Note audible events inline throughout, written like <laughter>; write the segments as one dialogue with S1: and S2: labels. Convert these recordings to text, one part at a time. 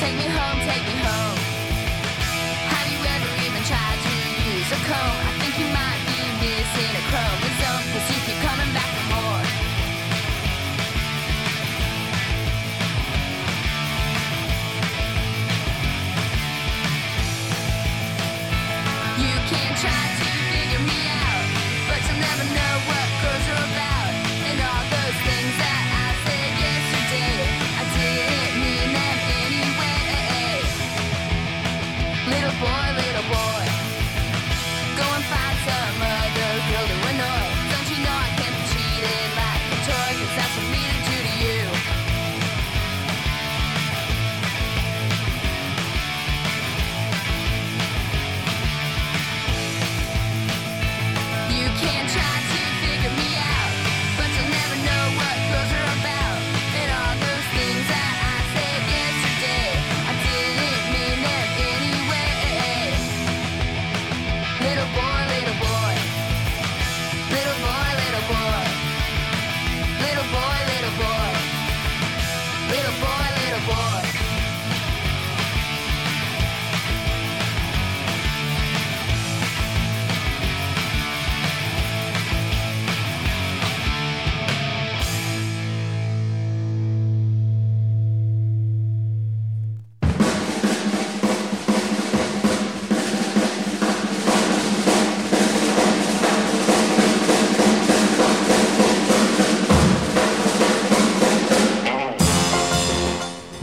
S1: Take me home, take me home. Have you ever even tried to use a comb? I think you might be missing a chromosome,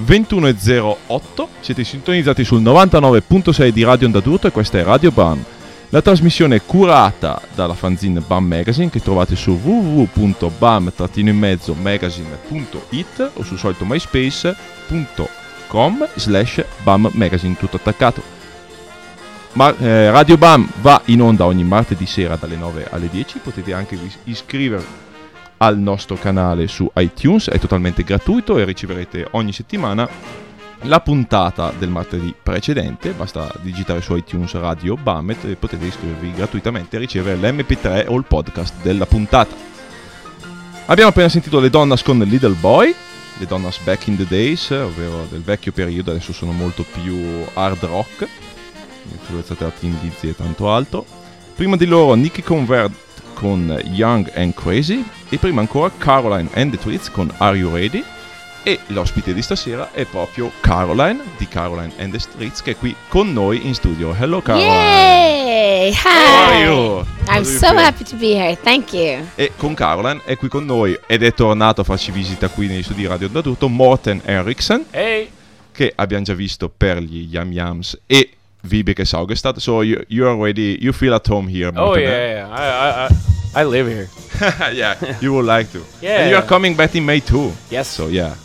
S2: ...21.08, siete sintonizzati sul 99.6 di Radio Onda d'Urto e questa è Radio BAM. La trasmissione è curata dalla fanzine BAM Magazine che trovate su www.bam-magazine.it o sul solito myspace.com slash BAM Magazine tutto attaccato. Ma, eh, Radio BAM va in onda ogni martedì sera dalle 9 alle 10, potete anche iscrivervi al nostro canale su iTunes, è totalmente gratuito e riceverete ogni settimana la puntata del martedì precedente, basta digitare su iTunes Radio Bamet e potete iscrivervi gratuitamente e ricevere l'MP3 o il podcast della puntata. Abbiamo appena sentito le Donnas con Little Boy, le Donnas back in the days, ovvero del vecchio periodo, adesso sono molto più hard rock, influenzate da Teen Lizzy e tanto altro. Prima di loro Nicky Convert con Young and Crazy e prima ancora Caroline and the Tweets con Are You Ready? E l'ospite di stasera è proprio Caroline di Caroline and the Streets che è qui con noi in studio. Hello Caroline!
S3: Yay!
S2: How are
S3: Hi!
S2: you?
S3: I'm so
S2: feel?
S3: happy to be here. Thank you.
S2: E con Caroline è qui con noi ed è tornato a farci visita qui negli studi Radio da tutto Morten Eriksson
S4: Hey!
S2: che abbiamo già visto per gli Yam Yams e Vibeke Saugestad. So you, you're already, you feel at home here
S4: Oh
S2: Morten,
S4: yeah,
S2: eh?
S4: yeah. I, I, I, I live here. <laughs>
S2: yeah, you would like to. <laughs>
S4: Yeah.
S2: And you're coming back in May too.
S4: Yes.
S2: So yeah.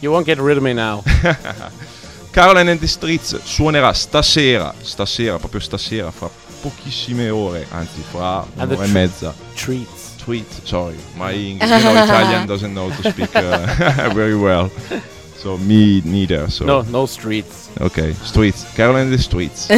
S4: You won't get rid of me now. <laughs>
S2: Caroline and the Streets suonerà stasera, stasera, proprio stasera, fra pochissime ore, anzi fra un'ora e mezza.
S4: Treats.
S2: Tweet, sorry, my English, you know, Italian doesn't know to speak uh, very well. So me neither. So
S4: No, no streets.
S2: ok, Streets, Caroline the Streets. <laughs>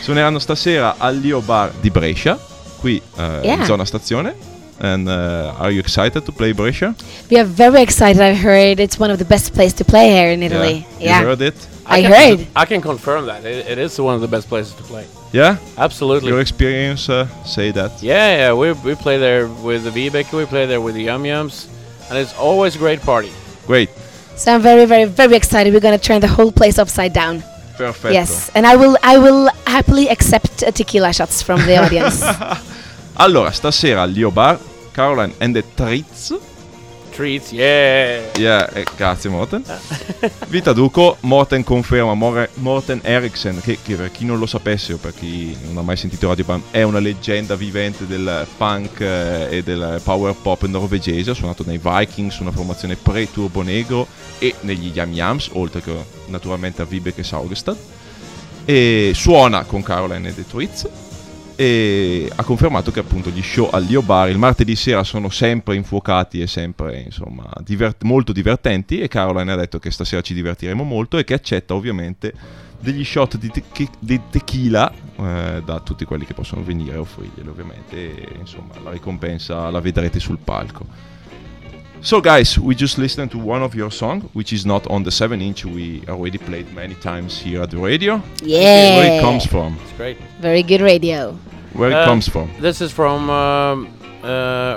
S2: Suoneranno stasera al Lio Bar di Brescia, qui eh, in
S3: Yeah.
S2: zona stazione. And uh, are you excited to play Brescia?
S3: We are very excited. I've heard it's one of the best places to play here in Italy. Yeah.
S2: You heard it?
S3: I
S4: can,
S3: heard.
S4: I can confirm that. It, it is one of the best places to play.
S2: Yeah?
S4: Absolutely.
S2: Your experience uh, say that.
S4: yeah, yeah. We, we play there with the Vibeke, we play there with the Yum Yums, and it's always a great party.
S2: Great.
S3: So I'm very, very, very excited. We're gonna turn the whole place upside down.
S2: Perfetto.
S3: Yes, and I will, I will happily accept uh, tequila shots from the audience. <laughs>
S2: Allora, stasera al Lio Bar, Caroline and the Tritz.
S4: Treats, yeah.
S2: Yeah, eh, grazie Morten. Vi traduco, Morten conferma, More- Morten Eriksen, che, che per chi non lo sapesse o per chi non ha mai sentito Radio Bam, è una leggenda vivente del punk eh, e del power pop norvegese, ha suonato nei Vikings, una formazione pre-turbo negro e negli Yam Yams, oltre che naturalmente a Vibeke Saugestad. E suona con Caroline e The Tweets e ha confermato che appunto gli show al Lio Bar il martedì sera sono sempre infuocati e sempre insomma divert- molto divertenti e Caroline ha detto che stasera ci divertiremo molto e che accetta ovviamente degli shot di, te- di tequila eh, da tutti quelli che possono venire a offrirglielo ovviamente e insomma la ricompensa la vedrete sul palco So, guys, we just listened to one of your song, which is not on the seven inch. We already played many times here at the radio.
S3: Yeah.
S2: Where it comes from?
S4: It's great.
S3: Very good radio.
S2: Where it
S4: Uh,
S2: comes from?
S4: This is from um, uh,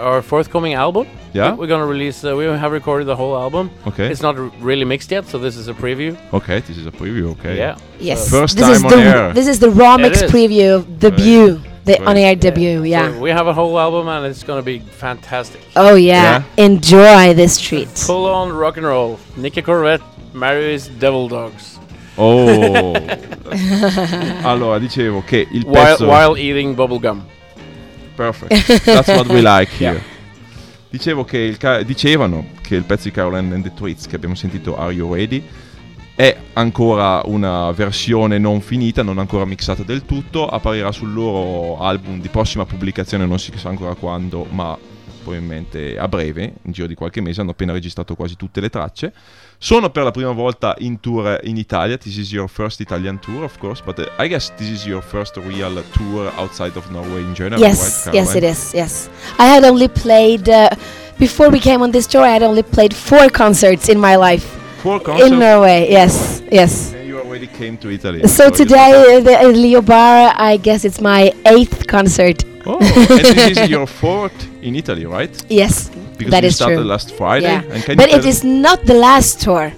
S4: our forthcoming album.
S2: Yeah.
S4: We're gonna release. Uh, we have recorded the whole album.
S2: Okay.
S4: It's not r- really mixed yet, so this is a preview.
S2: Okay, this is a preview. Okay.
S4: Yeah.
S3: Yes.
S2: First
S3: this
S2: time
S3: is
S2: on
S3: the
S2: air.
S3: this is the raw mix preview of debut, the
S2: Right.
S3: on-air debut. Yeah.
S4: So we have a whole album, and it's gonna be fantastic.
S3: oh yeah. Enjoy this treat.
S4: Full on rock and roll. Nicky Corvette marries Devil Dogs
S2: Oh. <laughs> allora, dicevo che il
S4: while
S2: pezzo
S4: while eating bubble gum.
S2: Perfect. That's what we like here.
S4: Yeah.
S2: Dicevo che il ca- dicevano che il pezzo di Caroline and the Tweets che abbiamo sentito Are You Ready è ancora una versione non finita, non ancora mixata del tutto, apparirà sul loro album di prossima pubblicazione, non si sa ancora quando, ma probabilmente a breve, in giro di qualche mese, hanno appena registrato quasi tutte le tracce. Sono per la prima volta in tour in Italia. This is your first Italian tour, of course, but uh, I guess this is your first real tour outside of Norway in general,
S3: Yes,
S2: right?
S3: yes, it is. Yes, I had only played uh, before we came on this tour. I had only played four concerts in my life
S2: Four concerts.
S3: in Norway. Yes, yes.
S2: and you already came to Italy.
S3: So
S2: you-
S3: today, uh, the uh, Leo Bar, I guess it's my eighth concert.
S2: Oh, <laughs> and this is your <laughs> fourth in Italy, right?
S3: Yes,
S2: Because
S3: that
S2: you
S3: is
S2: started
S3: true.
S2: last Friday.
S3: Yeah,
S2: And can
S3: but
S2: you
S3: it not the last tour.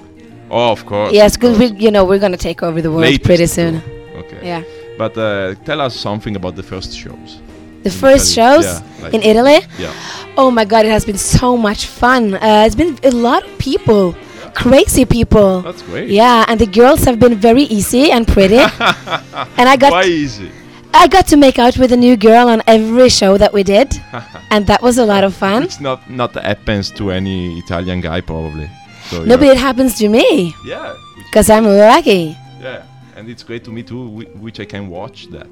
S2: Oh, of course.
S3: Yes, because we, you know, we're gonna take over the world
S2: Latest
S3: pretty
S2: tour.
S3: soon.
S2: Okay.
S3: Yeah.
S2: But uh, tell us something about the first shows.
S3: The
S2: in
S3: first
S2: Italy.
S3: shows
S2: Yeah, like-
S3: in Italy.
S2: Yeah.
S3: Oh my God, it has been so much fun. Uh, it's been a lot of people, crazy people.
S2: That's great.
S3: Yeah, and the girls have been very easy and pretty. <laughs> and I got
S2: Why easy?
S3: I got to make out with a new girl on every show that we did, <laughs> and that was a lot of fun.
S2: It's not not happens to any Italian guy probably. So
S3: No, but it happens to me
S2: yeah,
S3: because I'm lucky.
S2: yeah, and it's great to me too, which I can watch that.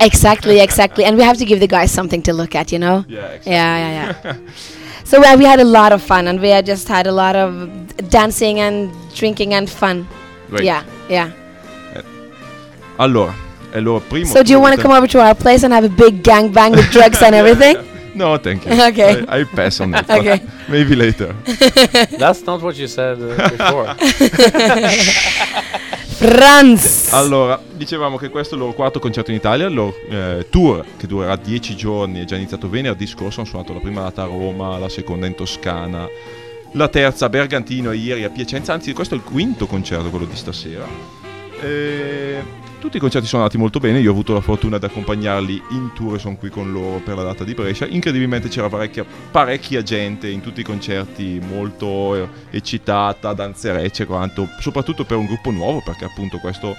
S3: Exactly, exactly. And we have to give the guys something to look at, you know.
S2: Yeah, exactly.
S3: Yeah, yeah, <laughs> yeah. So we had a lot of fun, and we had just had a lot of dancing and drinking and fun.
S2: Great.
S3: Yeah, yeah.
S2: Allora, è il loro primo.
S3: So do you want to come over to our place and have a big gangbang with drugs and <laughs> everything?
S2: No, thank you. <laughs>
S3: Okay.
S2: I, I pass on that. <laughs>
S3: Okay.
S2: Maybe later.
S4: That's not what you said uh, before.
S3: Franz.
S2: Allora, dicevamo che questo è il loro quarto concerto in Italia, il loro eh, tour che durerà 10 giorni, è già iniziato venerdì scorso, hanno suonato la prima data a Roma, la seconda in Toscana, la terza a Bergantino ieri a Piacenza, anzi questo è il quinto concerto, quello di stasera. E tutti i concerti sono andati molto bene, io ho avuto la fortuna di accompagnarli in tour e sono qui con loro per la data di Brescia. Incredibilmente c'era parecchia, parecchia gente in tutti i concerti, molto eh, eccitata, danzerecce, quanto, soprattutto per un gruppo nuovo, perché appunto questo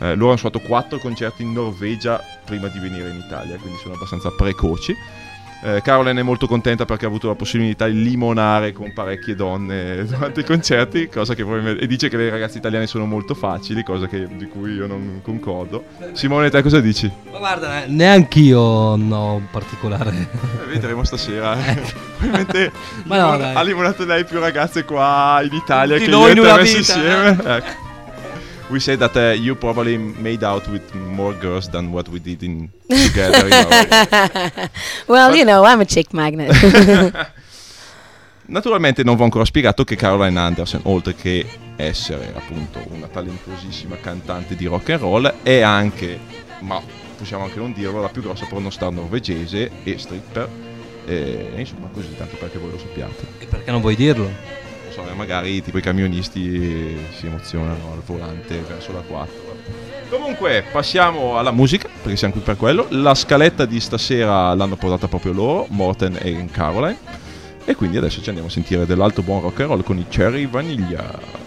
S2: eh, loro hanno suonato quattro concerti in Norvegia prima di venire in Italia, quindi sono abbastanza precoci. Eh, Caroline è molto contenta perché ha avuto la possibilità di limonare con parecchie donne durante i concerti, cosa che probabilmente- e dice che le ragazze italiane sono molto facili, cosa che- di cui io non concordo. Simone, te cosa dici?
S5: Ma guarda, eh, neanch'io ho un particolare.
S2: Eh, vedremo stasera. eh. <laughs> Probabilmente
S5: Ma no,
S2: limon-
S5: dai.
S2: ha limonato lei più ragazze qua in Italia
S5: Tutti
S2: che
S5: noi
S2: io
S5: in una vita,
S2: insieme. Ecco. We say that uh, you probably made out with more girls than what we did in <laughs> together. in
S3: well, you know, I'm a chick magnet. <laughs>
S2: Naturalmente non vi ho ancora spiegato che Caroline Anderson, oltre che essere appunto una talentuosissima cantante di rock and roll, è anche, ma possiamo anche non dirlo, la più grossa pornostar norvegese e stripper. E insomma così, tanto perché voi lo sappiate.
S5: E perché non vuoi dirlo?
S2: So, eh, magari tipo i camionisti si emozionano al volante verso la 4. Comunque, passiamo alla musica, perché siamo qui per quello. La scaletta di stasera l'hanno portata proprio loro, Morten e Caroline. E quindi adesso ci andiamo a sentire dell'alto buon rock and roll con i Cherry Vaniglia.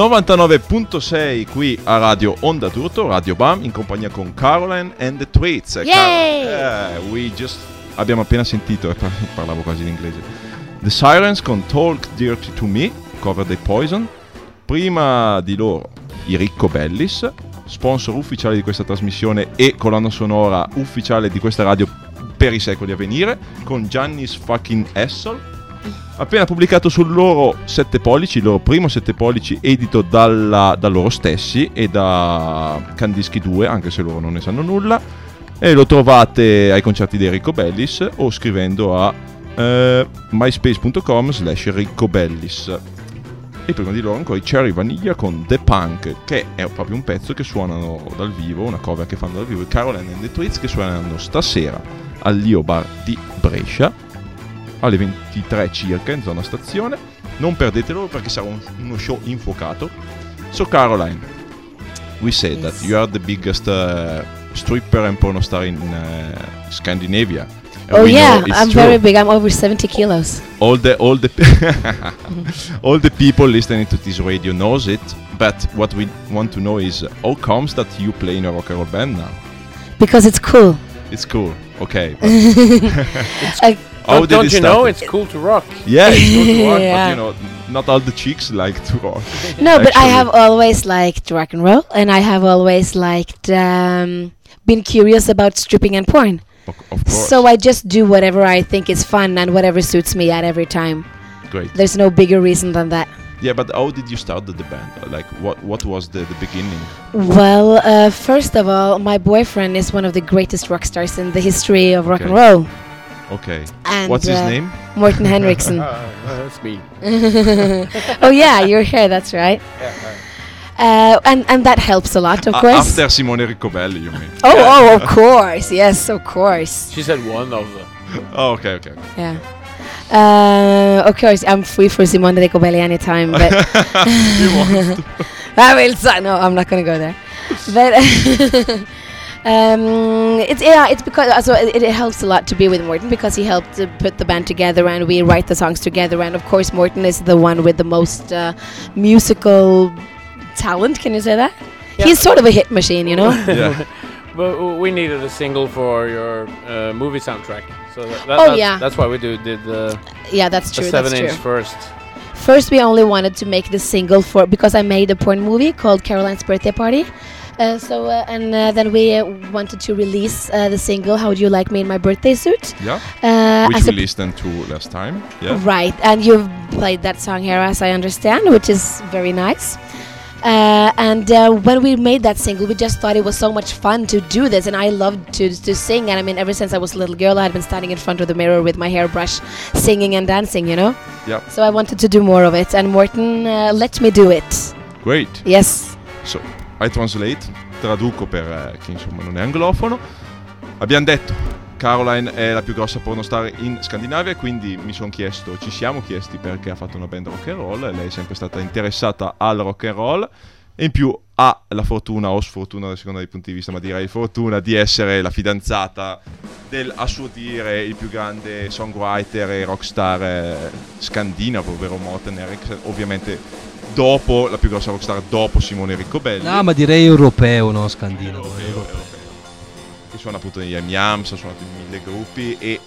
S2: 99.6 qui a Radio Onda d'Urto, Radio BAM, in compagnia con Caroline and the Tweets. Eh,
S3: Yay!
S2: Car- eh, we just abbiamo appena sentito, eh, par- parlavo quasi in inglese. The Sirens con Talk Dirty to Me, cover dei Poison. Prima di loro i Ricco Bellis, sponsor ufficiale di questa trasmissione e colonna sonora ufficiale di questa radio per i secoli a venire, con Giannis fucking Essel appena pubblicato sul loro 7 pollici, il loro primo 7 pollici edito dalla- da loro stessi e da Candischi 2, anche se loro non ne sanno nulla. E lo trovate ai concerti di Enrico Bellis o scrivendo a eh, myspace.com slash riccobellis. E prima di loro ancora i Cherry Vaniglia con The Punk, che è proprio un pezzo che suonano dal vivo, una cover che fanno dal vivo, i Caroline and the Tweets che suonano stasera all'Io Bar di Brescia alle 23 circa in zona stazione. Non perdetelo perché sarà un- uno show infuocato. So Caroline, we said that
S3: Yes.
S2: you are the biggest uh, stripper and porno star in uh, Scandinavia. And
S3: Oh yeah,
S2: it's
S3: I'm
S2: true.
S3: very big. I'm over 70 kilos.
S2: All the all the <laughs> all the people listening to this radio knows it. But what we want to know is how comes that you play in a rock and roll band now?
S3: Because it's cool.
S2: It's cool, okay. <laughs> but
S3: I,
S2: how
S4: Don't-
S2: did
S4: don't you know it's cool to rock? <laughs>
S2: Yeah, it's good to rock,
S3: Yeah.
S2: but you know, not all the chicks like to rock. <laughs>
S3: no, but I have always liked rock and roll, and I have always liked um, been curious about stripping and porn.
S2: Of, of course.
S3: So I just do whatever I think is fun and whatever suits me at every time.
S2: Great.
S3: There's no bigger reason than that.
S2: Yeah, but how did you start the, the band? Like, what what was the, the beginning?
S3: Well, uh, first of all, my boyfriend is one of the greatest rock stars in the history of rock and roll.
S2: Okay.
S3: And
S2: What's his
S3: uh,
S2: name?
S3: Morten Henriksen. <laughs>
S4: that's me. <laughs>
S3: oh yeah, you're here. That's right. Uh, and and that helps a lot, of
S2: A-
S3: course.
S2: after Simone Riccobelli, you mean?
S3: Oh, oh, of <laughs> course. Yes, of course.
S4: She said one of them.
S2: Oh, okay, okay.
S3: Yeah. Uh, of course, I'm free for Simone Ricobelli anytime, but
S2: You want-
S3: I will. No, I'm not gonna go there. But um, it's yeah, it's because also it, it helps a lot to be with Morton because he helped to put the band together and we write the songs together. And of course, Morton is the one with the most uh, musical talent. Can you say that?
S4: Yeah.
S3: He's sort of a hit machine, you know. <laughs>
S2: yeah. <laughs>
S4: But we needed a single for your uh, movie soundtrack. So that, that,
S3: Oh,
S4: that's,
S3: yeah.
S4: that's why we do did the,
S3: yeah, that's
S4: the
S3: true.
S4: seven
S3: That's
S4: inch
S3: true.
S4: first.
S3: First, we only wanted to make the single for because I made a porn movie called Caroline's Birthday Party. Uh, so uh, and uh, then we uh, wanted to release uh, the single "How Do You Like Me in My Birthday Suit."
S2: Yeah.
S3: Uh,
S2: Which
S3: a-
S2: listened to last time. Yeah.
S3: Right, and you've played that song here, as I understand, which is very nice. Uh, and uh, when we made that single, we just thought it was so much fun to do this, and I loved to to sing. And I mean, ever since I was a little girl, I had been standing in front of the mirror with my hairbrush, singing and dancing, you know.
S2: Yeah.
S3: So I wanted to do more of it, and Morton uh, let me do it.
S2: Great.
S3: Yes.
S2: So, I translate, traduco per eh, chi insomma non è anglofono. Abbiamo detto, Caroline è la più grossa pornostar in Scandinavia, quindi mi sono chiesto, ci siamo chiesti perché ha fatto una band rock and roll, lei è sempre stata interessata al rock and roll e in più ha la fortuna o sfortuna, a seconda dei punti di vista, ma direi fortuna di essere la fidanzata del, a suo dire, il più grande songwriter e rockstar eh, scandinavo, ovvero Morten Eriksson, ovviamente dopo, la più grossa rockstar dopo Simone Riccobelli.
S5: No, ma direi europeo, no scandinavo.
S2: Europeo,
S5: europeo.
S2: europeo. Che suona appunto negli Yam Yams, ha suonato in mille gruppi e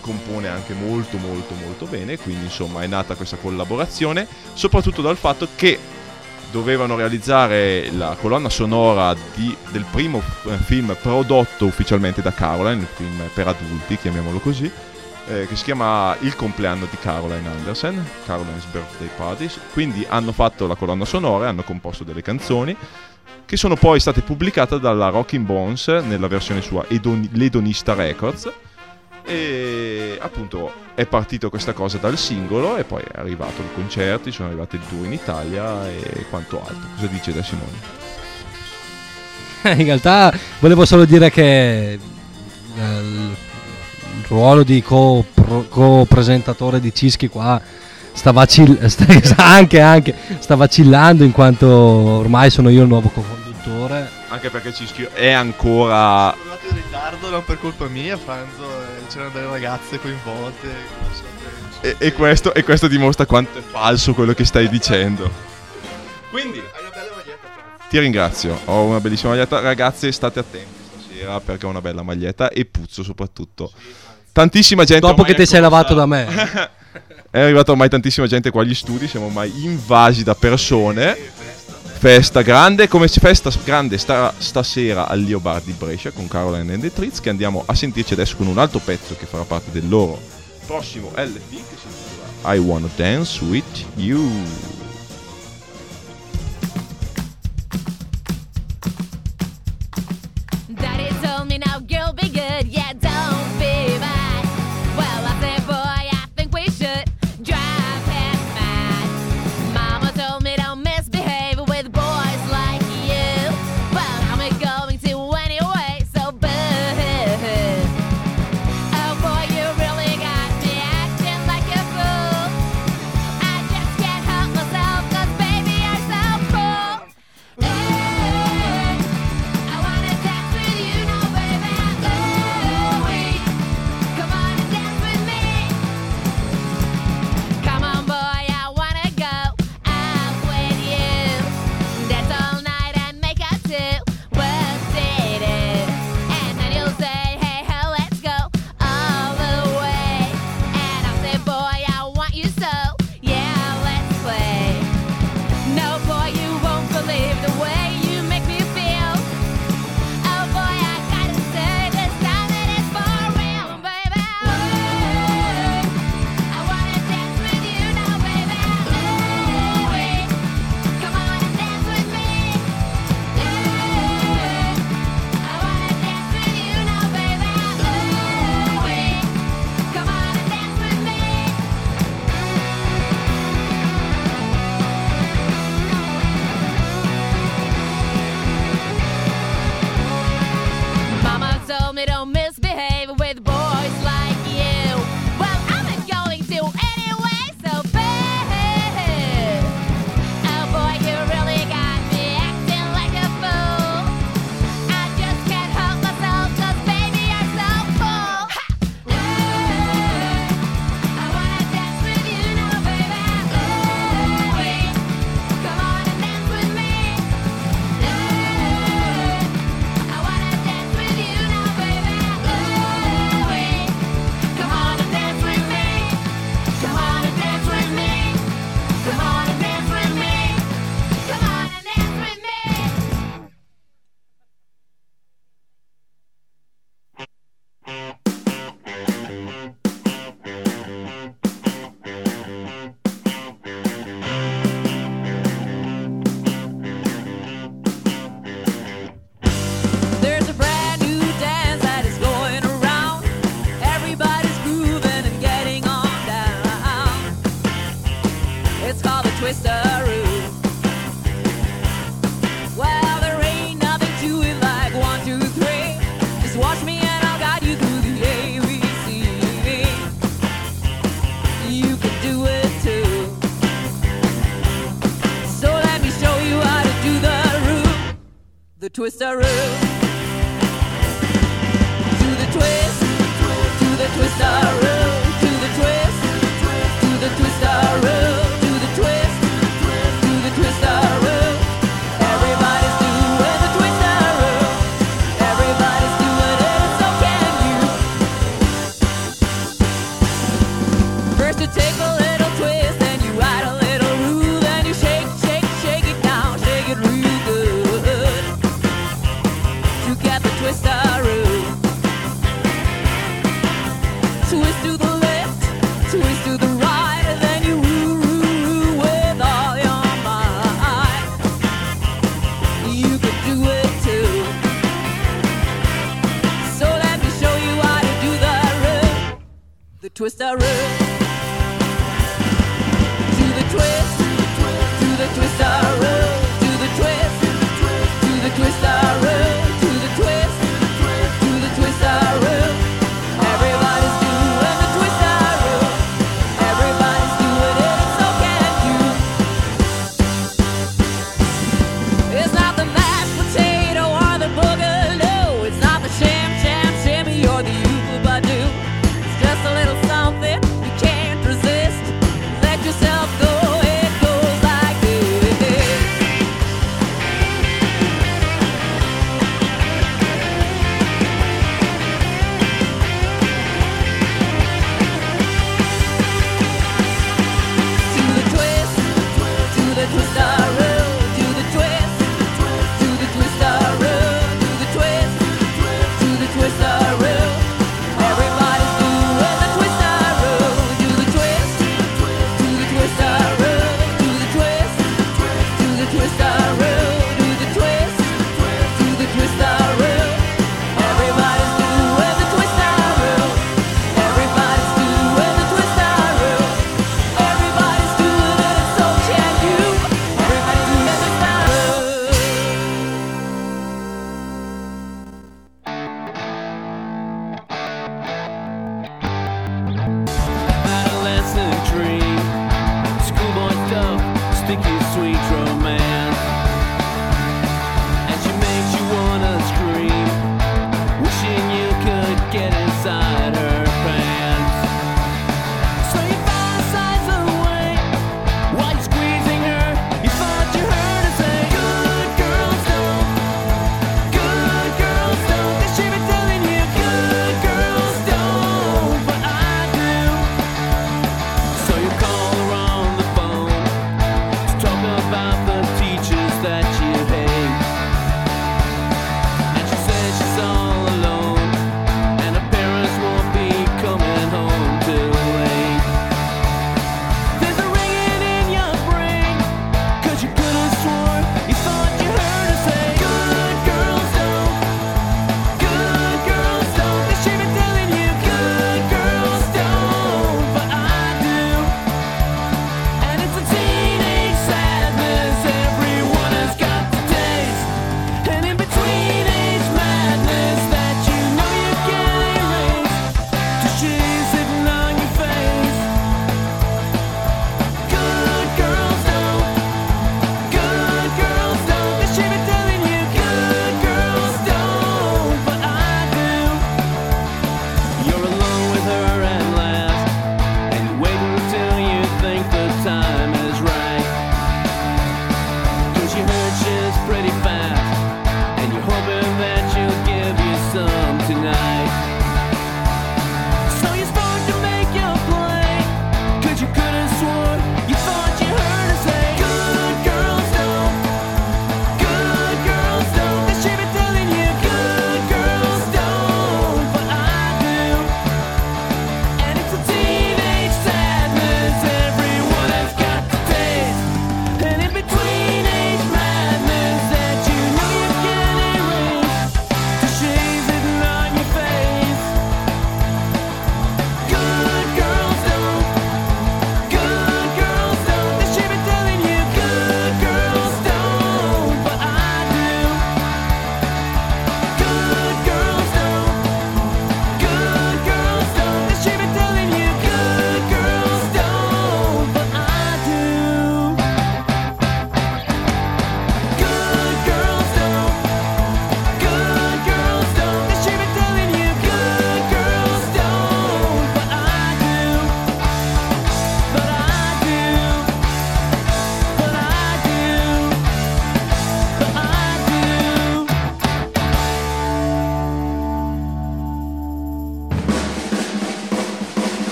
S2: compone anche molto molto molto bene, quindi insomma è nata questa collaborazione, soprattutto dal fatto che dovevano realizzare la colonna sonora di- del primo eh, film prodotto ufficialmente da Caroline, il film per adulti, chiamiamolo così, eh, che si chiama Il compleanno di Caroline Anderson, Caroline's Birthday Parties. Quindi hanno fatto la colonna sonora, hanno composto delle canzoni che sono poi state pubblicate dalla Rocking Bones nella versione sua Edon- L'Edonista Records. E appunto è partito questa cosa dal singolo e poi è arrivato il concerto, sono arrivati il tour in Italia e quanto altro. Cosa dice da Simone? <laughs>
S5: In realtà volevo solo dire che eh, ruolo di co, pro, co-presentatore di Cischi qua sta, vacillando <laughs> sta, anche, anche, sta vacillando in quanto ormai sono io il nuovo co-conduttore.
S2: Anche perché Cischi è ancora...
S6: Sono arrivato in ritardo, non per colpa mia, Franzo, eh, c'erano delle ragazze coinvolte.
S2: E, e, questo, e questo dimostra quanto è falso quello che stai dicendo. Quindi... Ti ringrazio, ho una bellissima maglietta. Ragazze, state attenti stasera perché ho una bella maglietta e puzzo soprattutto. Sì. Tantissima gente.
S5: Dopo che ti sei lavato da me. <laughs>
S2: è arrivata ormai tantissima gente qua agli studi, siamo ormai invasi da persone. Festa grande, come festa grande sta, stasera al Leo Bar di Brescia con Caroline and the Tritz che andiamo a sentirci adesso con un altro pezzo che farà parte del loro prossimo LP che si intitola I Wanna Dance With You.
S7: That is only now The room.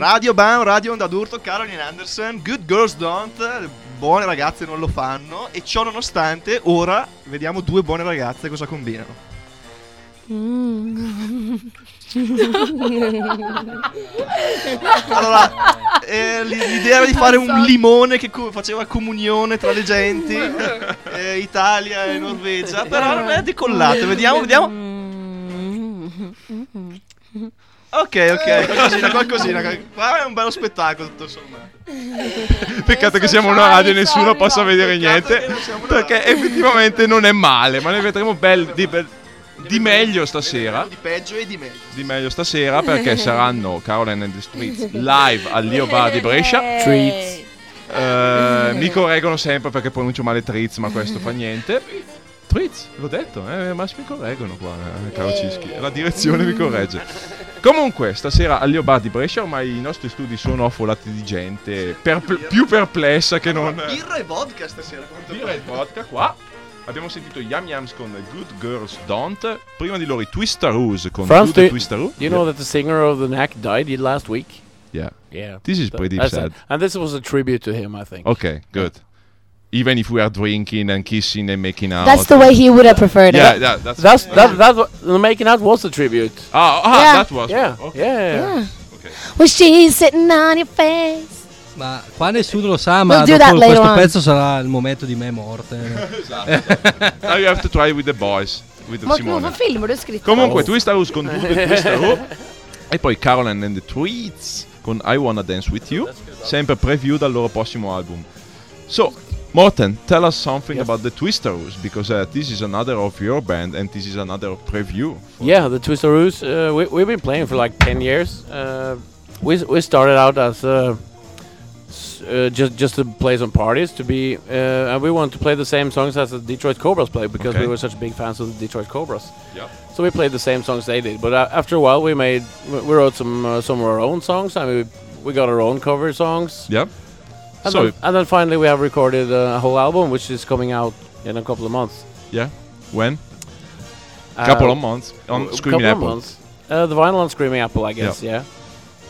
S6: Radio Bam, Radio Onda d'Urto, Caroline Anderson, Good Girls Don't, buone ragazze non lo fanno e ciò nonostante ora vediamo due buone ragazze cosa combinano. Allora, eh, l'idea era di fare un limone che co- faceva comunione tra le genti, eh, Italia e Norvegia, però non è decollato, vediamo, vediamo. Ok, ok, qualcosina, qualcosina. Qua è un bello spettacolo tutto sommato. <laughs>
S2: Peccato che siamo una radio e nessuno possa vedere niente. Perché effettivamente non è male, ma ne vedremo bel- di, bel- di meglio stasera.
S6: Di peggio e di meglio.
S2: Di meglio stasera perché <laughs> saranno Caroline and the Streets <laughs> live al Lio Bar di Brescia.
S4: Treats.
S2: Eh, mi correggono sempre perché pronuncio male Tritz, ma questo fa niente. Tritz, l'ho detto, eh, ma mi correggono qua, eh, caro Cischi. La direzione mi corregge. <laughs> Comunque, stasera al Bar di Brescia ormai i nostri studi sono affollati di gente perple- più perplessa che non...
S6: Birra e vodka stasera. quanto
S2: Birra e vodka qua. Abbiamo sentito Yam Yams con Good Girls Don't. Prima di loro i Twistaroos con
S4: Franz,
S2: Do the
S4: do-
S2: Twistaroo.
S4: You know that the singer of the Knack died last week?
S2: Yeah.
S4: Yeah.
S2: This is pretty
S4: that's
S2: sad.
S4: it. And this was a tribute to him, I think.
S2: Okay, good. Even if we are drinking and kissing and making out.
S3: That's the way he would have preferred
S2: Yeah,
S3: it.
S2: yeah that's.
S4: That's that that wa- the making out was a tribute.
S2: Ah, ah
S3: Yeah.
S2: that was.
S4: Yeah,
S2: Okay.
S4: yeah, yeah.
S3: Yeah.
S2: okay.
S3: Well, she's sitting on your face.
S5: Ma qua nessuno lo sa, ma
S3: We'll
S5: dopo questo
S3: on.
S5: pezzo sarà il momento di me morte. <laughs>
S2: Now you have to try with the boys. With
S3: Ma
S2: Simone.
S3: vad film har du skrivit?
S2: Comunque,
S4: Oh.
S2: Twistaroos con Do the Twistaroo. e poi Caroline and the Tweets con I Wanna Dance With You. Sempre preview dal loro prossimo album. So, Morten, tell us something
S4: Yes.
S2: about the Twistaroos because uh, this is another of your band and this is another preview.
S4: Yeah, the Twistaroos. Uh, we we've been playing for like ten years. Uh, we we started out as uh, uh, just just to play some parties to be, uh, and we wanted to play the same songs as the Detroit Cobras play because
S2: Okay.
S4: we were such big fans of the Detroit Cobras.
S2: Yeah.
S4: So we played the same songs they did. But uh, after a while, we made we wrote some uh, some of our own songs. I mean, we, we got our own cover songs.
S2: Yeah.
S4: And,
S2: So-
S4: then, and then finally, we have recorded uh, a whole album, which is coming out in a couple of months.
S2: Yeah. When?
S4: Uh,
S2: couple of months on
S4: a
S2: Screaming
S4: couple of
S2: Apple.
S4: months. Uh, the vinyl on Screaming Apple, I guess. Yeah.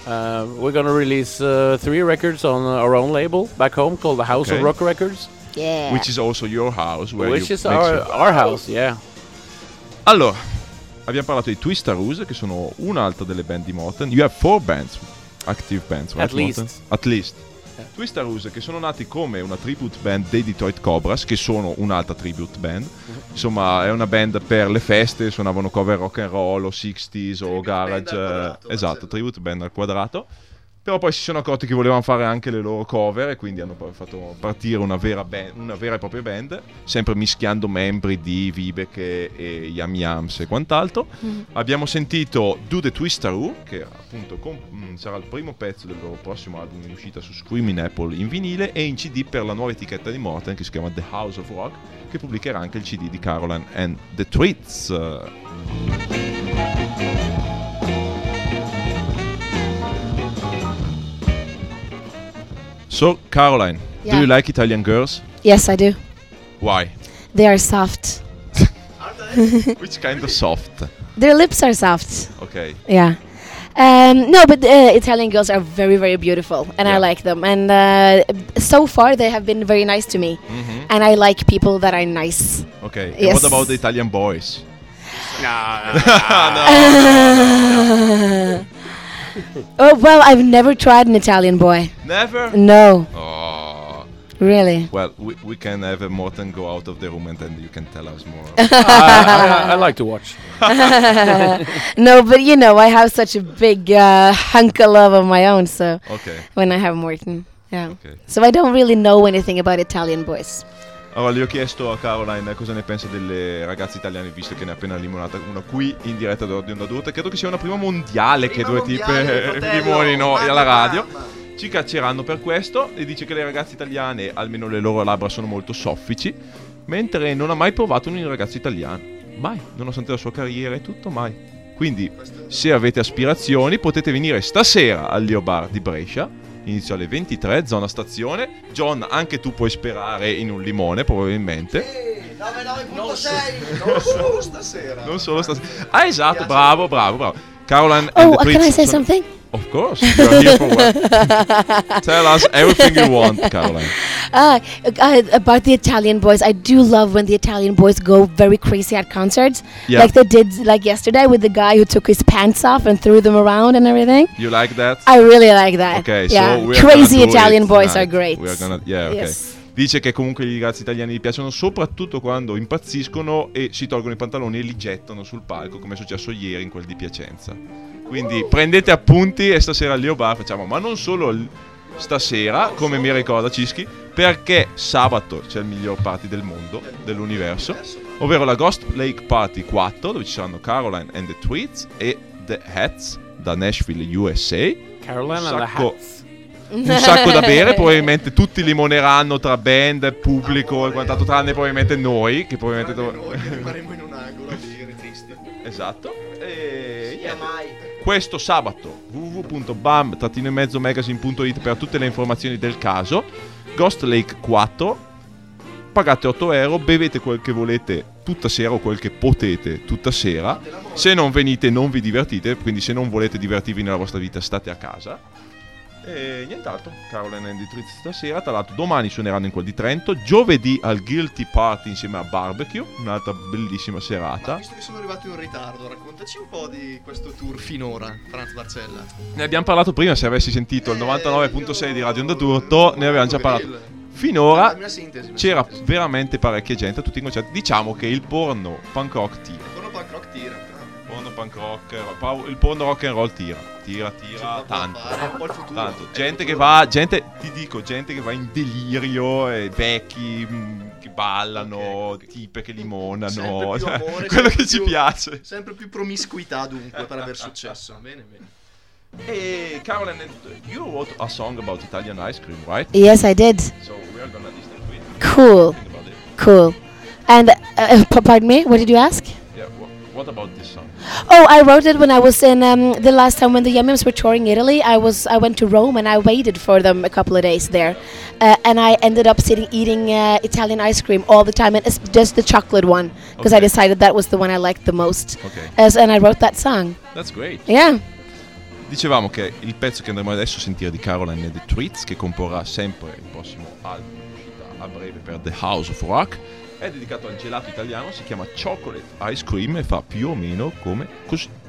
S4: Uh, we're gonna release uh, three records on uh, our own label back home called the House
S2: Okay.
S4: of Rock Records,
S3: Yeah.
S2: Which is also your house where
S4: which
S2: you
S4: is our our house. Yeah.
S2: Allora, abbiamo parlato di Twistaroos che sono un'altra delle band di Morten. You have four bands, active bands, right?
S4: At least.
S2: Morten? At least. Twistaroos che sono nati come una tribute band dei Detroit Cobras, che sono un'altra tribute band. Insomma, è una band per le feste, suonavano cover rock and roll o 60s o garage.
S6: band al
S2: eh,
S6: quadrato,
S2: esatto, tribute band al quadrato. Però poi si sono accorti che volevano fare anche le loro cover e quindi hanno fatto partire una vera, band- una vera e propria band, sempre mischiando membri di Vivek e, e Yam Yams e quant'altro. Abbiamo sentito Do the Twistaroo, che appunto com- mh, sarà il primo pezzo del loro prossimo album in uscita su Screaming Apple in vinile e in CD per la nuova etichetta di Morten che si chiama The House of Rock, che pubblicherà anche il CD di Caroline and the Treats. So, Caroline, do you like Italian girls?
S3: Yes, I do.
S2: Why?
S3: They are soft.
S2: Which kind of soft?
S3: Their lips are soft.
S2: Okay.
S3: Yeah. Um, no, but uh, Italian girls are very, very beautiful, and
S2: Yeah.
S3: I like them. And uh, so far, they have been very nice to me,
S2: Mhm.
S3: and I like people that are nice.
S2: Okay. And
S3: Yes.
S2: what about the Italian boys? <laughs>
S3: oh well, I've never tried an Italian boy.
S2: Never.
S3: No,
S2: Oh.
S3: really.
S2: Well, we, we can have a Morten go out of the room and then you can tell us more. <laughs>
S4: I, I, I like to watch. <laughs>
S3: no, but you know, I have such a big uh, hunk of love of my own. So
S2: ok.
S3: when I have Morton, yeah.
S2: ok.
S3: So I don't really know anything about Italian boys.
S2: Allora, gli ho chiesto a Caroline cosa ne pensa delle ragazze italiane, visto che ne ha appena limonata una qui in diretta da Onda Adulta. Credo che sia una prima mondiale che
S6: Prima
S2: due
S6: mondiale, <laughs>
S2: tipe limonino alla radio.
S6: mamma.
S2: Ci cacceranno per questo e dice che le ragazze italiane, almeno le loro labbra, sono molto soffici, mentre non ha mai provato un ragazzo italiano. Mai, nonostante la sua carriera e tutto, mai. Quindi, se avete aspirazioni, potete venire stasera al Leo Bar di Brescia. Inizio alle 23, zona stazione. John, anche tu puoi sperare in un limone, probabilmente.
S6: 99.6 non solo stasera
S2: Non solo stasera. Ah, esatto, bravo, bravo, bravo. Caroline and
S3: Oh, uh, can I say something?
S2: Of course, you're here for what? <laughs> Tell us everything you want, Caroline.
S3: Uh, uh, about the Italian boys, I do love when the Italian boys go very crazy at concerts,
S2: Yeah.
S3: like they did like yesterday with the guy who took his pants off and threw them around and everything.
S2: You like that?
S3: I really like that.
S2: Ok,
S3: yeah,
S2: so we're
S3: crazy Italian
S2: it
S3: boys are great.
S2: We're gonna- yeah, ok.
S3: Yes.
S2: Dice che comunque gli ragazzi italiani gli piacciono soprattutto quando impazziscono e si tolgono i pantaloni e li gettano sul palco, come è successo ieri in quel di Piacenza. Quindi prendete appunti e stasera al Leo Bar facciamo, ma non solo l- stasera, come mi ricorda Cischi, perché sabato c'è il miglior party del mondo, dell'universo, ovvero la Ghost Lake Party 4, dove ci saranno Caroline and the Tweets e The Hats da Nashville, USA.
S4: Caroline and the Hats.
S2: Un sacco da bere, <laughs> probabilmente tutti limoneranno tra band, pubblico e quant'altro, tranne probabilmente noi, che probabilmente... dov-
S6: rimarremo <laughs> in un angolo a bere tristi.
S2: esatto. E niente. Questo sabato www.bam-magazine.it per tutte le informazioni del caso. Ghost Lake 4. Pagate 8 euro, bevete quel che volete tutta sera o quel che potete tutta sera. Se non venite non vi divertite, quindi se non volete divertirvi nella vostra vita state a casa. E nient'altro, Caroline and Treats stasera. Tra l'altro, domani suoneranno in quel di Trento. Giovedì al Guilty Party insieme a Barbecue, un'altra bellissima
S6: Ma
S2: serata.
S6: visto che sono arrivato in ritardo, raccontaci un po' di questo tour finora, Franz Barcella.
S2: Ne abbiamo parlato prima, se avessi sentito il 99.6 di Radio Onda d'Urto, ne avevamo già parlato. Finora
S6: Una sintesi,
S2: c'era
S6: sintesi.
S2: veramente parecchia gente a tutti i concerti. Diciamo che il porno punk rock tira.
S6: Buono punk rock tira.
S2: Il porno punk rock, il porno rock and roll tira. Tira, tira, tanto.
S6: È un po' il futuro.
S2: Tanto,
S6: È il
S2: gente che va, gente, ti dico, gente che va in delirio, e vecchi mm, che ballano,
S6: Ok, ok.
S2: tipe che limonano, cioè,
S6: amore, <laughs>
S2: quello che ci
S6: più-
S2: piace.
S6: Sempre più promiscuità dunque per aver successo. <laughs> Bene, bene.
S2: E Caroline, you wrote a song about Italian ice cream, right?
S3: Yes, I did.
S2: So we are gonna listen to it.
S3: Cool, cool. And uh, p- pardon me, what did you ask?
S2: What about this song?
S3: Oh, I wrote it when I was in um, the last time when the Yummims were touring Italy. I was I went to Rome and I waited for them a couple of days there, uh, and I ended up sitting eating uh, Italian ice cream all the time, and it's just the chocolate one because I decided that was the one I liked the most.
S2: Ok,
S3: As and I wrote that song.
S2: that's great.
S3: Yeah.
S2: Dicevamo che il pezzo che andremo adesso a sentire di Caroline e The Tweets, che comporrà sempre il prossimo album a breve per The House of Rock, è dedicato al gelato italiano, si chiama Chocolate Ice Cream e fa più o meno come così.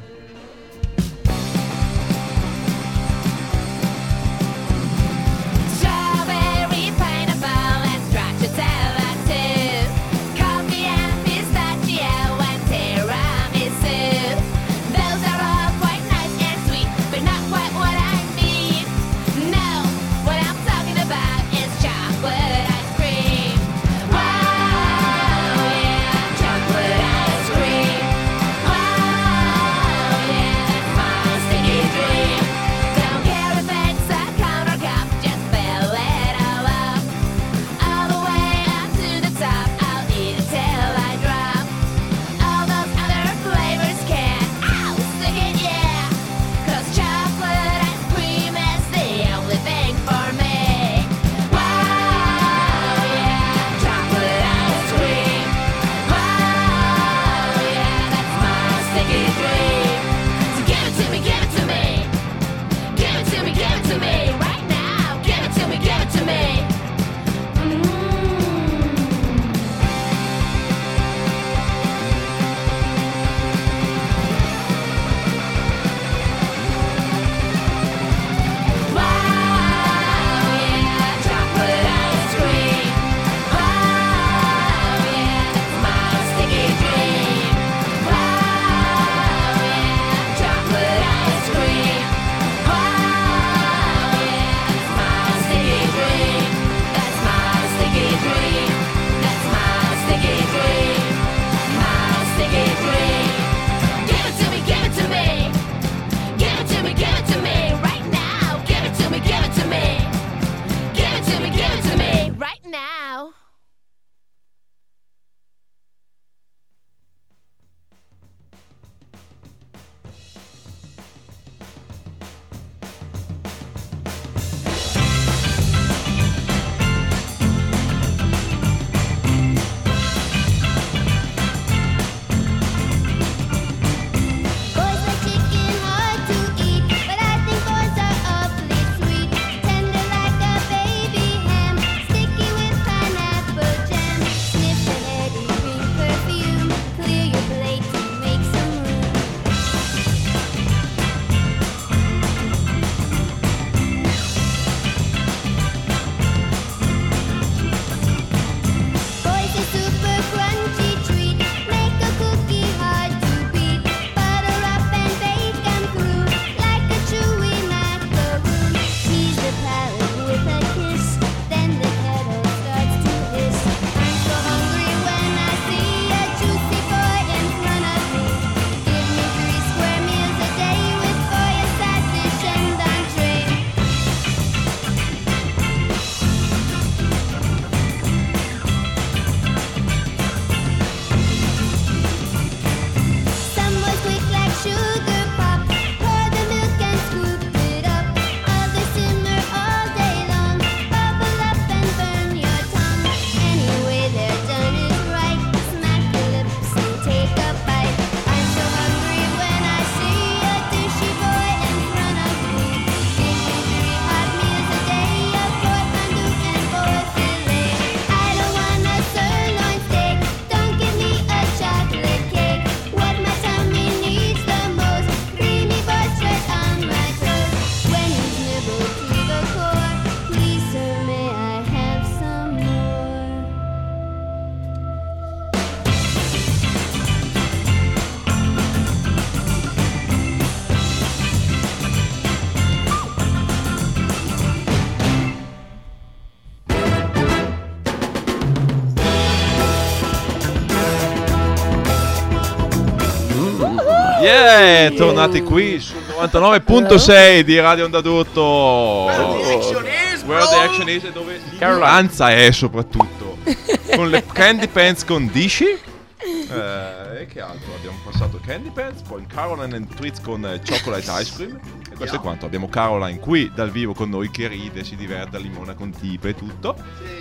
S2: E tornati qui sul 99.6 di Radio Onda d'Urto.
S6: Where the action is,
S2: Where the
S6: bro.
S2: action is e dove l'ignoranza è soprattutto. <laughs> con le Candy Pants con Dishi. Eh, e che altro? Abbiamo passato Candy Pants, poi Caroline and Tweets con eh, Chocolate Ice Cream. E questo è quanto. Abbiamo Caroline qui dal vivo con noi che ride, si diverte, limona con tipe e tutto.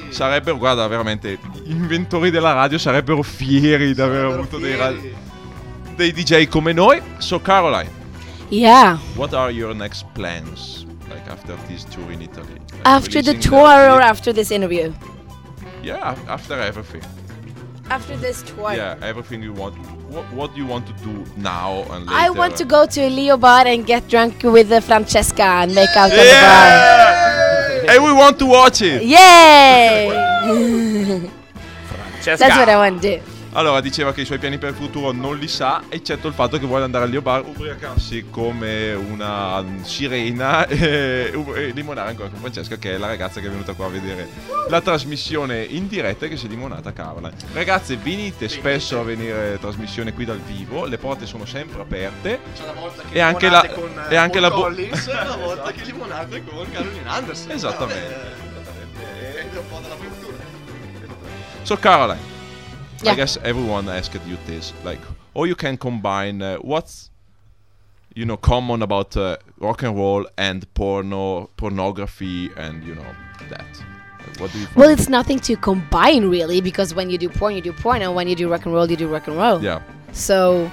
S2: Sarebbero, guarda, veramente gli inventori della radio sarebbero fieri di aver avuto dei, ra- dei DJ come noi. So Caroline,
S3: Yeah.
S2: what are your next plans? Like after this tour in Italy? Like
S3: After the
S2: releasing
S3: tour or after this interview?
S2: Yeah, after everything.
S3: After this tour.
S2: Yeah, everything you want. What, what do you want to do now and later?
S3: I want to go to a Leo bar and get drunk with uh, Francesca and make out on the bar.
S2: Yeah! and we want to watch it.
S3: Yay! <laughs>
S4: Francesca.
S3: That's what I want to do.
S2: Allora, diceva che i suoi piani per il futuro non li sa, eccetto il fatto che vuole andare al Leo Bar, ubriacarsi come una sirena <laughs> e, e limonare ancora con Francesca, che è la ragazza che è venuta qua a vedere la trasmissione in diretta e che si è limonata Carola. Ragazze, venite spesso a venire trasmissione qui dal vivo, le porte sono sempre aperte.
S6: C'è una volta che
S2: E anche la-
S6: con,
S2: e anche la bo-
S6: Collins, e una volta che limonate con Caroline Anderson.
S2: Esattamente.
S6: Eh, Ed è un po' della cultura.
S2: So, Caroline, I guess everyone asked you this, like, or you can combine uh, what's, you know, common about uh, rock and roll and porno, pornography, and you know that. What do you?
S3: Well, it's nothing to combine really because when you do porn, you do porn, and when you do rock and roll, you do rock and roll.
S2: yeah,
S3: So,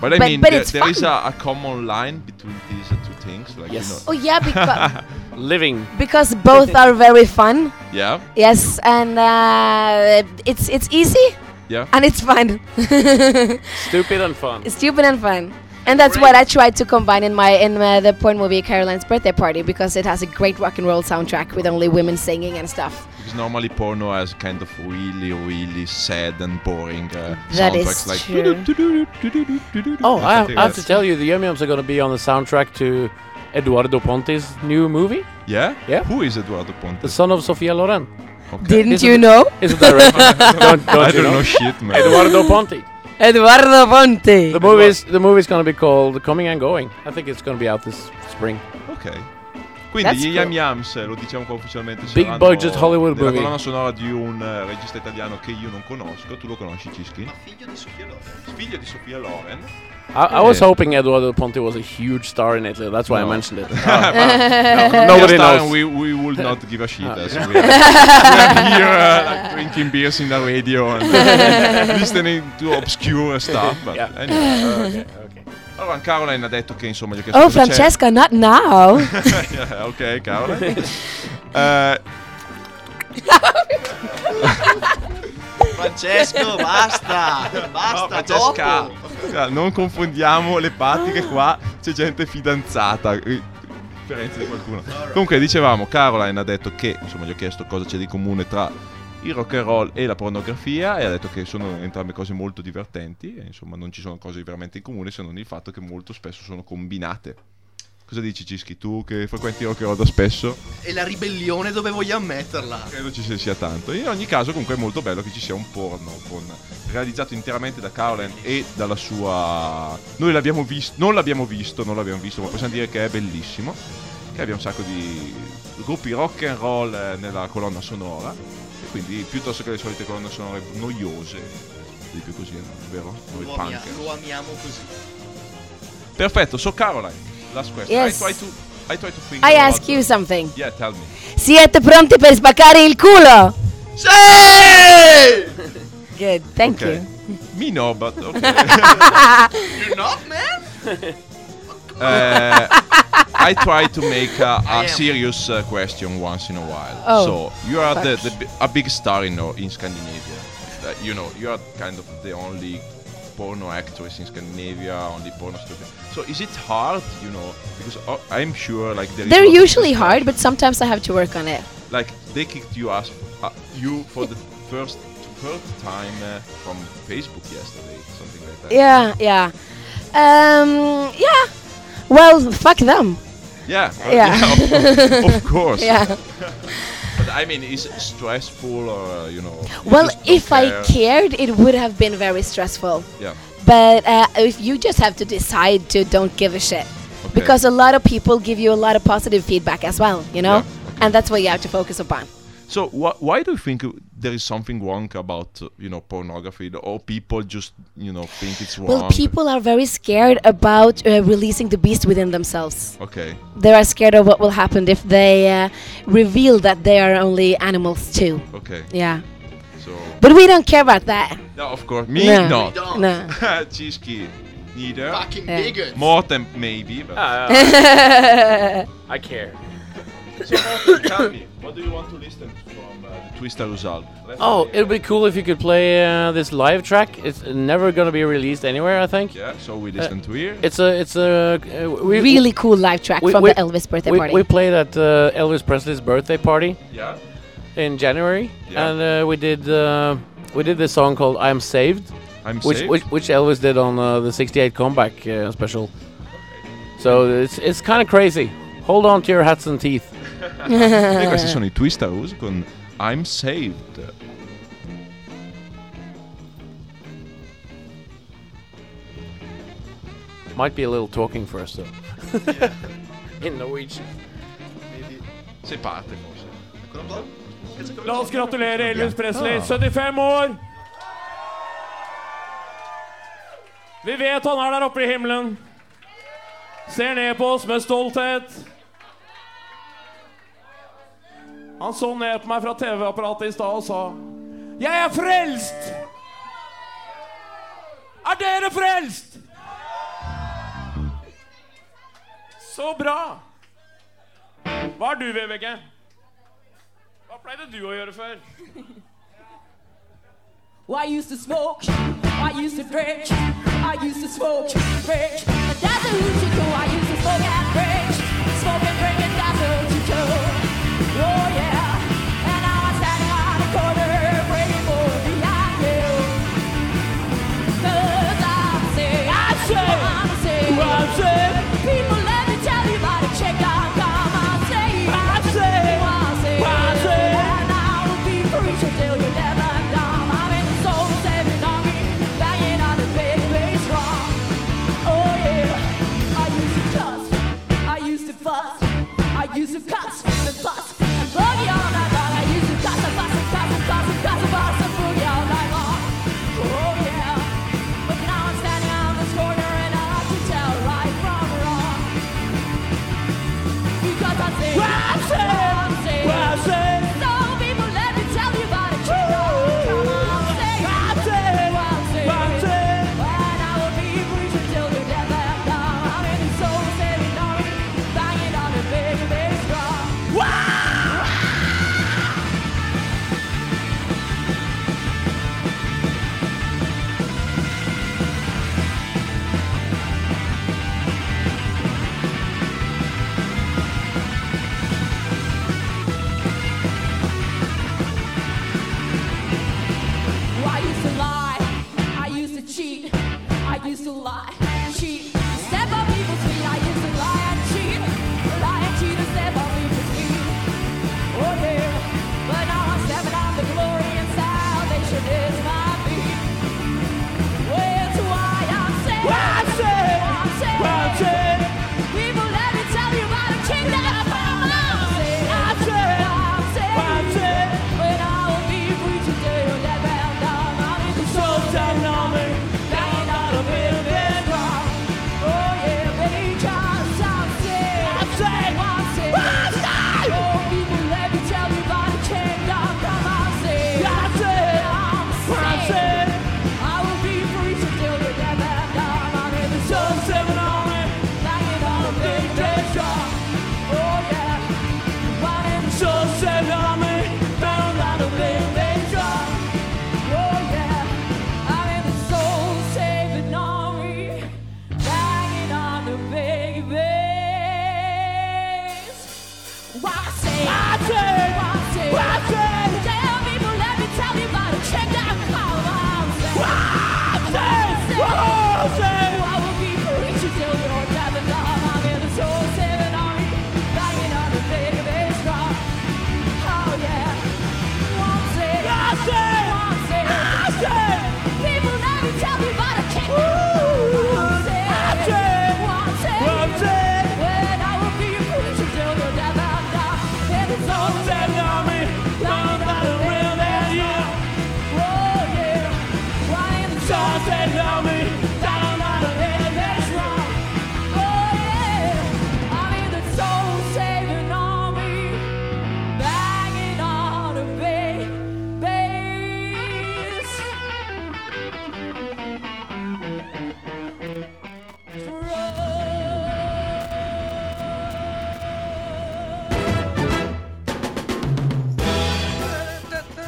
S2: but I
S3: But-
S2: mean,
S3: but
S2: there,
S3: it's
S2: there is a, a common line between these two things, like
S4: Yes.
S2: you know,
S3: oh yeah, because <laughs>
S4: Living.
S3: because both are very fun.
S2: yeah,
S3: Yes, and uh, it's it's easy
S2: yeah.
S3: and it's fun. <laughs>
S4: Stupid and fun.
S3: Stupid and fun. And that's what I tried to combine in my in uh, the porn movie Caroline's birthday party because it has a great rock and roll soundtrack with only women singing and stuff.
S2: Because normally porno has kind of really, really sad and boring uh,
S3: That is
S2: soundtracks, like
S3: true.
S4: Oh, I have, I have to tell you, the Yum Yums are going to be on the soundtrack to Eduardo Ponte's new movie,
S2: Yeah,
S4: Yeah.
S2: Who is Eduardo Ponte?
S4: The Son of Sofia Loren.
S2: Okay.
S3: Didn't
S4: Is
S3: you know?
S4: Is a director. <laughs> don't don't
S2: I don't
S4: know?
S2: know shit, man.
S4: Eduardo Ponte.
S3: Eduardo Ponte.
S4: The movie's the movie's going to be called Coming and Going. I think it's going to be out this spring.
S2: Ok. Quindi
S3: That's
S2: gli
S3: cool.
S2: Yam Yams, lo diciamo qua ufficialmente,
S4: Big budget Hollywood
S2: della
S4: movie.
S2: colonna sonora di un eh, regista italiano che io non conosco. Tu lo conosci, Cischi?
S6: Figlio di Sofia Loren.
S2: Figlio di Sofia Loren.
S4: I, I was hoping Eduardo Ponte was a huge star in Italy. That's why
S2: No.
S4: I mentioned it. <laughs> <laughs>
S2: No, <laughs>
S4: Nobody
S2: Just, uh,
S4: knows.
S2: We, we will not give a shit as we are, here uh, like, drinking beers in the radio and uh, listening to obscure stuff. But
S4: Yeah.
S2: anyway.
S4: okay, okay.
S2: Allora, Caroline ha detto che insomma gli ho chiesto
S3: Oh. Francesca, not now.
S2: Yeah, ok, Caroline. Eh,
S6: Francesco, basta! Basta,
S2: No, Francesca,
S6: dopo!
S2: Cioè, non confondiamo le parti che qua c'è gente fidanzata. eh, Differenza di qualcuno. Comunque dicevamo, Caroline ha detto che, insomma, gli ho chiesto cosa c'è di comune tra il rock and roll e la pornografia e ha detto che sono entrambe cose molto divertenti e insomma non ci sono cose veramente in comune se non il fatto che molto spesso sono combinate. Cosa dici Cischi? Tu che frequenti rock and roll da spesso?
S6: E la ribellione dove vogliamo metterla?
S2: Credo ci sia tanto. In ogni caso, comunque, è molto bello che ci sia un porno con- realizzato interamente da Caroline e dalla sua. Noi l'abbiamo visto, non l'abbiamo visto, non l'abbiamo visto, ma possiamo dire che è bellissimo. Che abbia un sacco di gruppi rock and roll eh, nella colonna sonora. E quindi, piuttosto che le solite colonne sonore noiose, di più così, vero? Noi
S6: Lo, amia- lo amiamo così.
S2: Perfetto, so Caroline. Last question.
S3: Yes.
S2: I try to. I try to think.
S3: I ask you something.
S2: Yeah, tell me.
S3: Siete pronti per spaccare il culo?
S6: Sì!
S3: Good, thank
S2: Okay.
S3: you.
S2: Me no, but <laughs> okay.
S6: You're not, man?
S2: Uh, I try to make a,
S6: am.
S2: serious uh, question once in a while.
S3: Oh,
S2: so you are the, the bi- a big star in uh, in Scandinavia. Uh, you know you are kind of the only porno actress in Scandinavia, only porno star. So is it hard? You know because uh, I'm sure like
S3: They're usually hard, but sometimes I have to work on it.
S2: like they kicked you ass uh, you for the first third time uh, from Facebook yesterday, something like that.
S3: Yeah, yeah. Um, yeah. Well, fuck them.
S2: Yeah. uh,
S3: Yeah.
S2: of, <laughs> of course.
S3: Yeah.
S2: But I mean, is it stressful or uh, you know?
S3: Well, if I cared, it would have been very stressful.
S2: Yeah.
S3: But uh, if you just have to decide to don't give a shit,
S2: Okay.
S3: because a lot of people give you a lot of positive feedback as well, you know,
S2: Yeah,
S3: and that's what you have to focus upon.
S2: So wh- why do you think there is something wrong about uh, you know pornography, or people just you know think it's wrong?
S3: Well, people are very scared about uh, releasing the beast within themselves.
S2: Okay.
S3: They are scared of what will happen if they uh, reveal that they are only animals too.
S2: Okay.
S3: Yeah,
S2: So
S3: but we don't care about that.
S2: no, of course me
S3: No.
S2: not.
S6: Don't.
S3: No. <laughs>
S2: Cheesky neither.
S6: Fucking
S3: Yeah.
S6: bigots.
S2: Morten maybe. But
S4: uh, <laughs> I care.
S2: so Morten, tell me, what do you want to listen from uh, the Twister result? Let's
S4: Oh, it'd be cool if you could play uh, this live track. It's never gonna be released anywhere, I think.
S2: Yeah. So we listen to here.
S4: It's a, it's a uh, we,
S3: really cool live track
S4: we-
S3: from
S4: we-
S3: the Elvis birthday
S4: we,
S3: party.
S4: we played at uh, Elvis Presley's birthday party
S2: yeah.
S4: In January,
S2: Yeah.
S4: and uh, we did uh, we did this song called "I'm Saved,"
S2: I'm
S4: which
S2: safe.
S4: which, which Elvis did on uh, the '68 comeback uh, special. So it's it's kind of crazy. Hold on to your hats and teeth.
S2: Questi sono i Rose con I'm Saved.
S4: Might be a little talking first though. <laughs> in Norwegian.
S2: Se parte forse.
S8: La oss gratulere Elvis Presley, 75 år. Vi vet han er der oppe i himmelen. Ser ned på oss med stolthet. Han så ned på meg fra TV-apparatet i stad og sa Jeg er frelst! Er dere frelst? Så bra. Hva er du, Vibeke? Pleide er du å gjøre før? <laughs>
S9: Well, I used to smoke, I used to drink, I used to smoke, drink. But that's a route you go. I used to smoke and drink, smoke and drink, and that's route you go. Oh yeah, lie,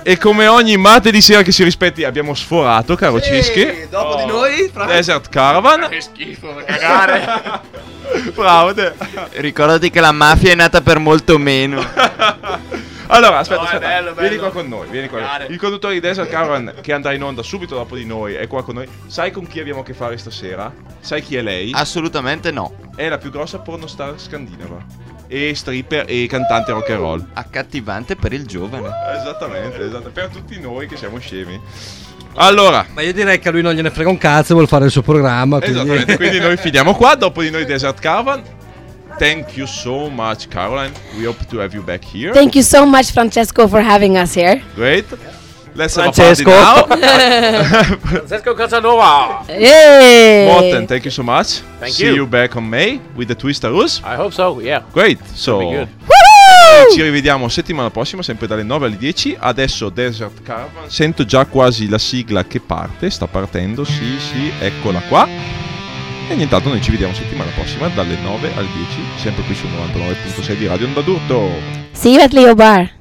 S2: E come ogni martedì sera che si rispetti abbiamo sforato, caro Cischi.
S6: E dopo di noi, fra-
S2: Desert Caravan.
S8: Che schifo, cagare. <laughs>
S2: Bravo te.
S10: Ricordati che la mafia è nata per molto meno. <laughs>
S2: Allora, aspetta,
S8: No, è
S2: aspetta.
S8: bello,
S2: Vieni
S8: bello.
S2: qua con noi, vieni qua.
S8: Cagare.
S2: Il conduttore di Desert Caravan che andrà in onda subito dopo di noi è qua con noi. Sai con chi abbiamo a che fare stasera? Sai chi è lei?
S10: Assolutamente no.
S2: È la più grossa pornostar scandinava. E stripper e cantante rock and roll.
S10: Accattivante per il giovane.
S2: Esattamente, esatto. Per tutti noi che siamo scemi. Allora,
S5: Ma io direi che a lui non gliene frega un cazzo, vuole fare il suo programma. Quindi...
S2: esattamente, quindi noi finiamo qua. Dopo di noi Desert Caravan. Thank you so much, Caroline. We hope to have you back here.
S3: Thank you so much, Francesco, for having us here.
S2: Great. Let's
S5: Francesco.
S2: have a party now.
S4: Francesco Casanova.
S3: Hey!
S2: Morten, thank you so much.
S4: Thank
S2: See
S4: you.
S2: you back on May with the Twister Rus.
S4: I hope so, yeah.
S2: Great. So, ci rivediamo settimana prossima, sempre dalle 9 alle 10. Adesso Desert Caravan. Sento già quasi la sigla che parte. Sta partendo. Sì, sì, eccola qua. E nient'altro, noi ci vediamo settimana prossima dalle 9 alle 10, sempre qui su 99.6 di Radio Onda d'Urto.
S3: See you at Leo Bar.